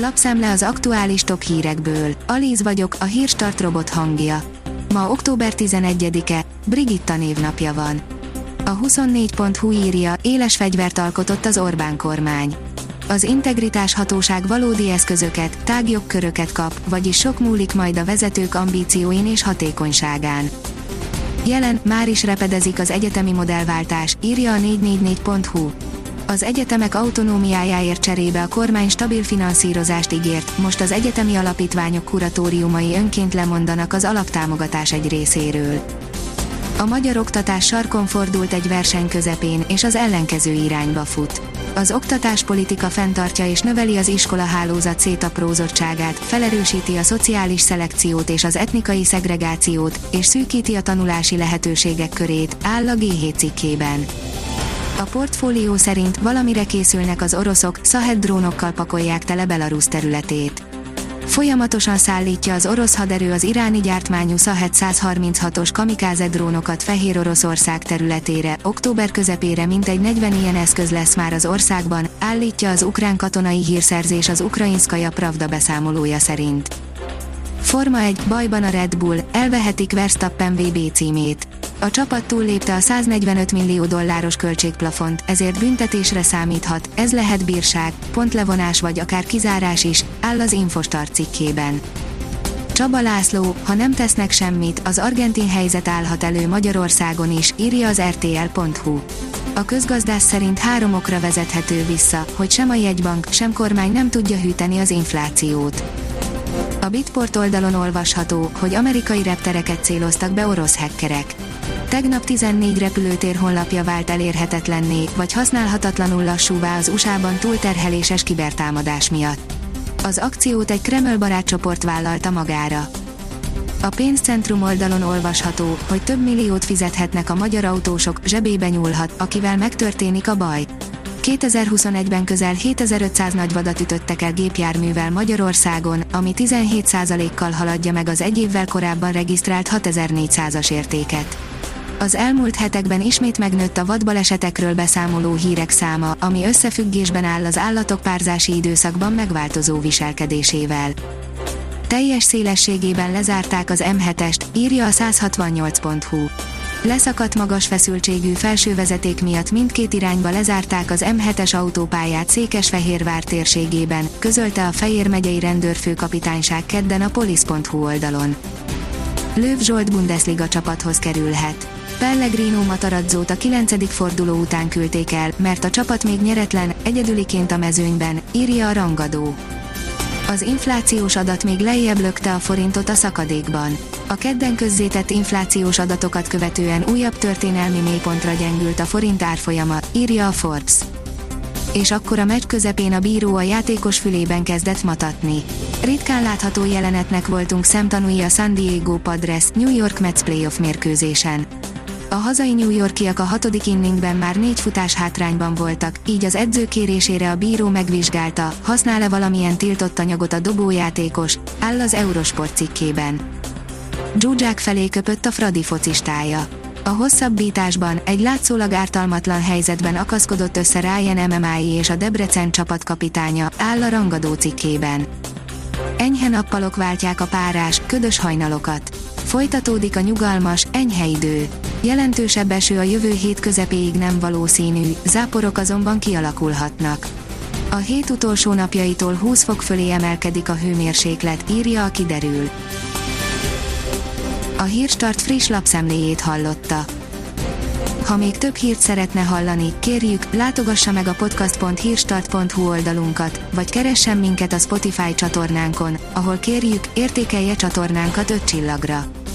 Lapszemle az aktuális top hírekből. Alíz vagyok, a hírstart robot hangja. Ma október 11-e, Brigitta névnapja van. A 24.hu írja, éles fegyvert alkotott az Orbán kormány. Az integritás hatóság valódi eszközöket, tágjogköröket kap, vagyis sok múlik majd a vezetők ambícióin és hatékonyságán. Jelen, már is repedezik az egyetemi modellváltás, írja a 444.hu. Az egyetemek autonómiájáért cserébe a kormány stabil finanszírozást ígért, most az egyetemi alapítványok kuratóriumai önként lemondanak az alaptámogatás egy részéről. A magyar oktatás sarkon fordult egy verseny közepén, és az ellenkező irányba fut. Az oktatáspolitika fenntartja és növeli az iskola hálózat szétaprózottságát, felerősíti a szociális szelekciót és az etnikai szegregációt, és szűkíti a tanulási lehetőségek körét, áll a G7 cikkében. A portfólió szerint valamire készülnek az oroszok, Szahed drónokkal pakolják tele Belarus területét. Folyamatosan szállítja az orosz haderő az iráni gyártmányú Szahed 136-os kamikáze drónokat Fehér Oroszország területére, október közepére mintegy 40 ilyen eszköz lesz már az országban, állítja az ukrán katonai hírszerzés az Ukrainskaja Pravda beszámolója szerint. Forma 1, bajban a Red Bull, elvehetik Verstappen VB címét. A csapat túllépte a 145 millió dolláros költségplafont, ezért büntetésre számíthat, ez lehet bírság, pontlevonás vagy akár kizárás is, áll az Infostar cikkében. Csaba László, ha nem tesznek semmit, az argentin helyzet állhat elő Magyarországon is, írja az rtl.hu. A közgazdász szerint három okra vezethető vissza, hogy sem a jegybank, sem kormány nem tudja hűteni az inflációt. A Bitport oldalon olvasható, hogy amerikai reptereket céloztak be orosz hackerek. Tegnap 14 repülőtér honlapja vált elérhetetlenné, vagy használhatatlanul lassúvá az USA-ban túlterheléses kibertámadás miatt. Az akciót egy Kreml barátcsoport vállalta magára. A pénzcentrum oldalon olvasható, hogy több milliót fizethetnek a magyar autósok, zsebébe nyúlhat, akivel megtörténik a baj. 2021-ben közel 7500 nagyvadat ütöttek el gépjárművel Magyarországon, ami 17%-kal haladja meg az egy évvel korábban regisztrált 6400-as értéket. Az elmúlt hetekben ismét megnőtt a vadbalesetekről beszámoló hírek száma, ami összefüggésben áll az állatok párzási időszakban megváltozó viselkedésével. Teljes szélességében lezárták az M7-est, írja a 168.hu. Leszakadt magas feszültségű felsővezeték miatt mindkét irányba lezárták az M7-es autópályát Székesfehérvár térségében, közölte a Fejér megyei rendőrfőkapitányság kedden a polisz.hu oldalon. Lőv Zsolt Bundesliga csapathoz kerülhet. Pellegrino Matarazzót a 9. forduló után küldték el, mert a csapat még nyeretlen, egyedüliként a mezőnyben, írja a rangadó. Az inflációs adat még lejjebb lökte a forintot a szakadékban. A kedden közzétett inflációs adatokat követően újabb történelmi mélypontra gyengült a forint árfolyama, írja a Forbes. És akkor a meccs közepén a bíró a játékos fülében kezdett matatni. Ritkán látható jelenetnek voltunk szemtanúi a San Diego Padres New York Mets playoff mérkőzésen. A hazai New Yorkiak a hatodik inningben már négy futás hátrányban voltak, így az edző kérésére a bíró megvizsgálta, használ-e valamilyen tiltott anyagot a dobójátékos, áll az Eurosport cikkében. Zsuzsák felé köpött a Fradi focistája. A hosszabbításban egy látszólag ártalmatlan helyzetben akaszkodott össze Ryan MMI és a Debrecen csapatkapitánya, áll a rangadó cikkében. Enyhe nappalok váltják a párás, ködös hajnalokat. Folytatódik a nyugalmas, enyhe idő. Jelentősebb eső a jövő hét közepéig nem valószínű, záporok azonban kialakulhatnak. A hét utolsó napjaitól 20 fok fölé emelkedik a hőmérséklet, írja a kiderül. A Hírstart friss lapszemléjét hallotta. Ha még több hírt szeretne hallani, kérjük, látogassa meg a podcast.hírstart.hu oldalunkat, vagy keressen minket a Spotify csatornánkon, ahol kérjük, értékelje csatornánkat 5 csillagra.